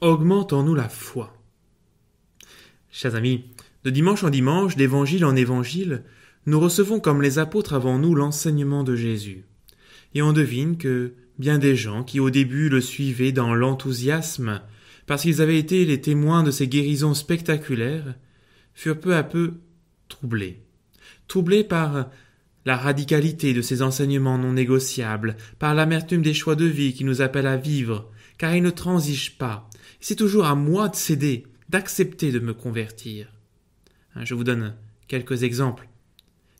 augmente en nous la foi. Chers amis, de dimanche en dimanche, d'évangile en évangile, nous recevons comme les apôtres avant nous l'enseignement de Jésus. Et on devine que bien des gens qui au début le suivaient dans l'enthousiasme, parce qu'ils avaient été les témoins de ces guérisons spectaculaires, furent peu à peu troublés. Troublés par la radicalité de ces enseignements non négociables, par l'amertume des choix de vie qui nous appellent à vivre, car ils ne transigent pas. C'est toujours à moi de céder, d'accepter de me convertir. Hein, je vous donne quelques exemples.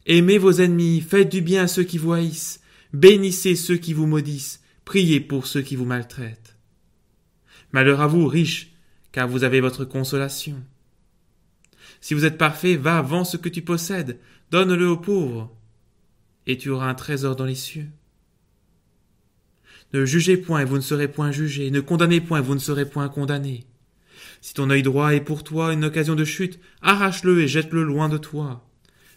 Aimez vos ennemis, faites du bien à ceux qui vous haïssent, bénissez ceux qui vous maudissent, priez pour ceux qui vous maltraitent. Malheur à vous, riches, car vous avez votre consolation. Si vous êtes parfait, va, vends ce que tu possèdes, donne-le aux pauvres, et tu auras un trésor dans les cieux. Ne jugez point et vous ne serez point jugés, ne condamnez point et vous ne serez point condamnés. Si ton œil droit est pour toi une occasion de chute, arrache-le et jette-le loin de toi.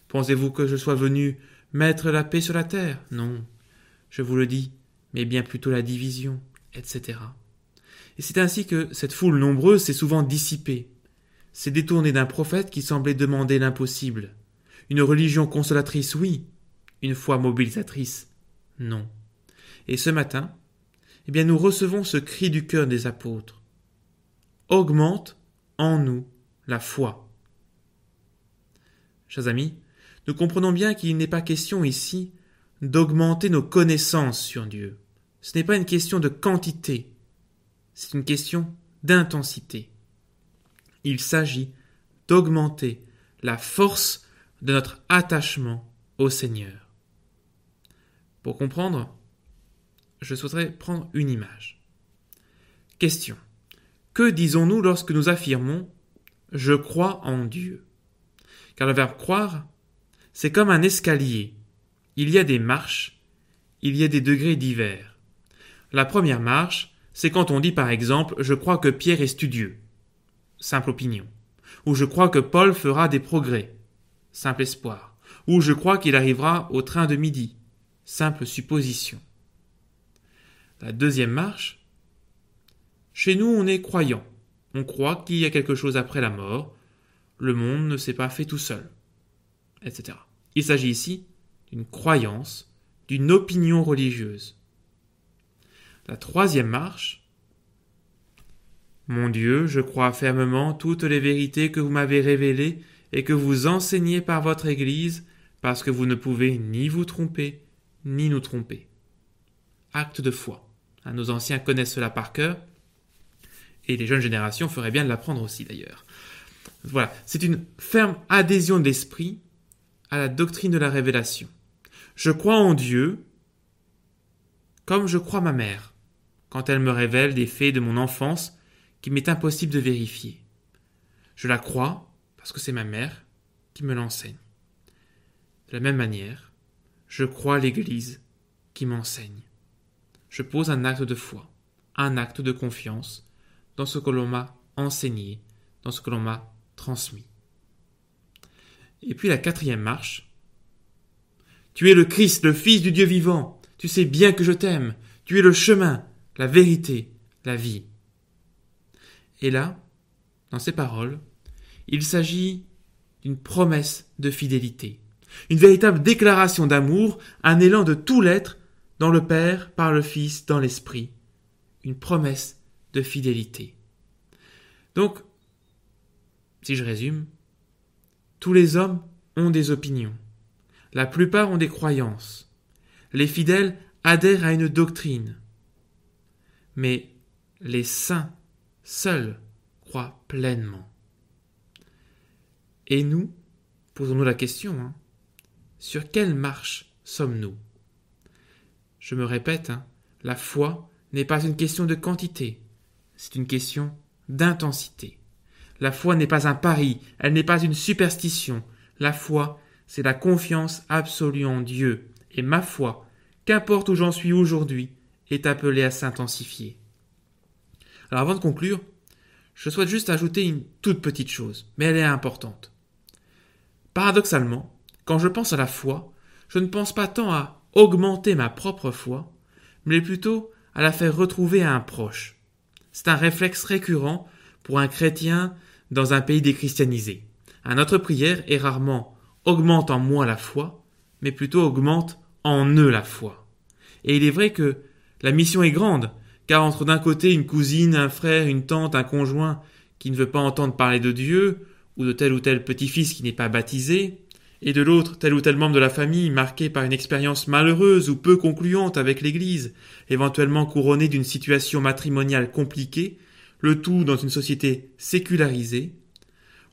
Pensez-vous que je sois venu mettre la paix sur la terre? Non, je vous le dis, mais bien plutôt la division, etc. Et c'est ainsi que cette foule nombreuse s'est souvent dissipée, s'est détournée d'un prophète qui semblait demander l'impossible. Une religion consolatrice, oui, une foi mobilisatrice, non. Et ce matin, eh bien, nous recevons ce cri du cœur des apôtres. Augmente en nous la foi. Chers amis, nous comprenons bien qu'il n'est pas question ici d'augmenter nos connaissances sur Dieu. Ce n'est pas une question de quantité, c'est une question d'intensité. Il s'agit d'augmenter la force de notre attachement au Seigneur. Pour comprendre, je souhaiterais prendre une image. Question. Que disons-nous lorsque nous affirmons Je crois en Dieu Car le verbe croire, c'est comme un escalier. Il y a des marches, il y a des degrés divers. La première marche, c'est quand on dit par exemple Je crois que Pierre est studieux. Simple opinion. Ou je crois que Paul fera des progrès. Simple espoir. Ou je crois qu'il arrivera au train de midi. Simple supposition. La deuxième marche. Chez nous, on est croyant. On croit qu'il y a quelque chose après la mort. Le monde ne s'est pas fait tout seul. Etc. Il s'agit ici d'une croyance, d'une opinion religieuse. La troisième marche. Mon Dieu, je crois fermement toutes les vérités que vous m'avez révélées et que vous enseignez par votre Église, parce que vous ne pouvez ni vous tromper, ni nous tromper. Acte de foi. Hein, nos anciens connaissent cela par cœur, et les jeunes générations feraient bien de l'apprendre aussi d'ailleurs. Voilà, c'est une ferme adhésion d'esprit à la doctrine de la révélation. Je crois en Dieu comme je crois ma mère, quand elle me révèle des faits de mon enfance qu'il m'est impossible de vérifier. Je la crois parce que c'est ma mère qui me l'enseigne. De la même manière, je crois l'Église qui m'enseigne je pose un acte de foi, un acte de confiance dans ce que l'on m'a enseigné, dans ce que l'on m'a transmis. Et puis la quatrième marche. Tu es le Christ, le Fils du Dieu vivant. Tu sais bien que je t'aime. Tu es le chemin, la vérité, la vie. Et là, dans ces paroles, il s'agit d'une promesse de fidélité, une véritable déclaration d'amour, un élan de tout l'être dans le Père, par le Fils, dans l'Esprit. Une promesse de fidélité. Donc, si je résume, tous les hommes ont des opinions. La plupart ont des croyances. Les fidèles adhèrent à une doctrine. Mais les saints seuls croient pleinement. Et nous, posons-nous la question, hein, sur quelle marche sommes-nous? Je me répète, hein, la foi n'est pas une question de quantité, c'est une question d'intensité. La foi n'est pas un pari, elle n'est pas une superstition. La foi, c'est la confiance absolue en Dieu. Et ma foi, qu'importe où j'en suis aujourd'hui, est appelée à s'intensifier. Alors avant de conclure, je souhaite juste ajouter une toute petite chose, mais elle est importante. Paradoxalement, quand je pense à la foi, je ne pense pas tant à augmenter ma propre foi, mais plutôt à la faire retrouver à un proche. C'est un réflexe récurrent pour un chrétien dans un pays déchristianisé. À notre prière est rarement augmente en moi la foi, mais plutôt augmente en eux la foi. Et il est vrai que la mission est grande, car entre d'un côté une cousine, un frère, une tante, un conjoint qui ne veut pas entendre parler de Dieu, ou de tel ou tel petit-fils qui n'est pas baptisé, et de l'autre tel ou tel membre de la famille marqué par une expérience malheureuse ou peu concluante avec l'Église, éventuellement couronné d'une situation matrimoniale compliquée, le tout dans une société sécularisée,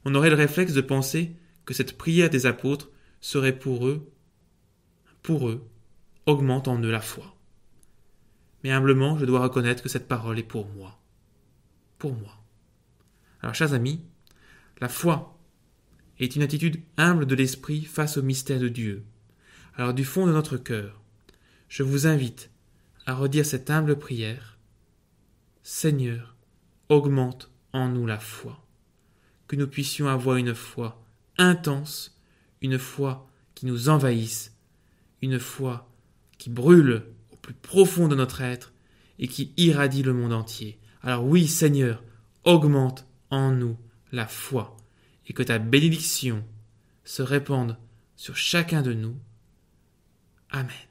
on aurait le réflexe de penser que cette prière des apôtres serait pour eux, pour eux, augmente en eux la foi. Mais humblement, je dois reconnaître que cette parole est pour moi. Pour moi. Alors, chers amis, la foi est une attitude humble de l'esprit face au mystère de Dieu. Alors, du fond de notre cœur, je vous invite à redire cette humble prière. Seigneur, augmente en nous la foi. Que nous puissions avoir une foi intense, une foi qui nous envahisse, une foi qui brûle au plus profond de notre être et qui irradie le monde entier. Alors oui, Seigneur, augmente en nous la foi et que ta bénédiction se répande sur chacun de nous. Amen.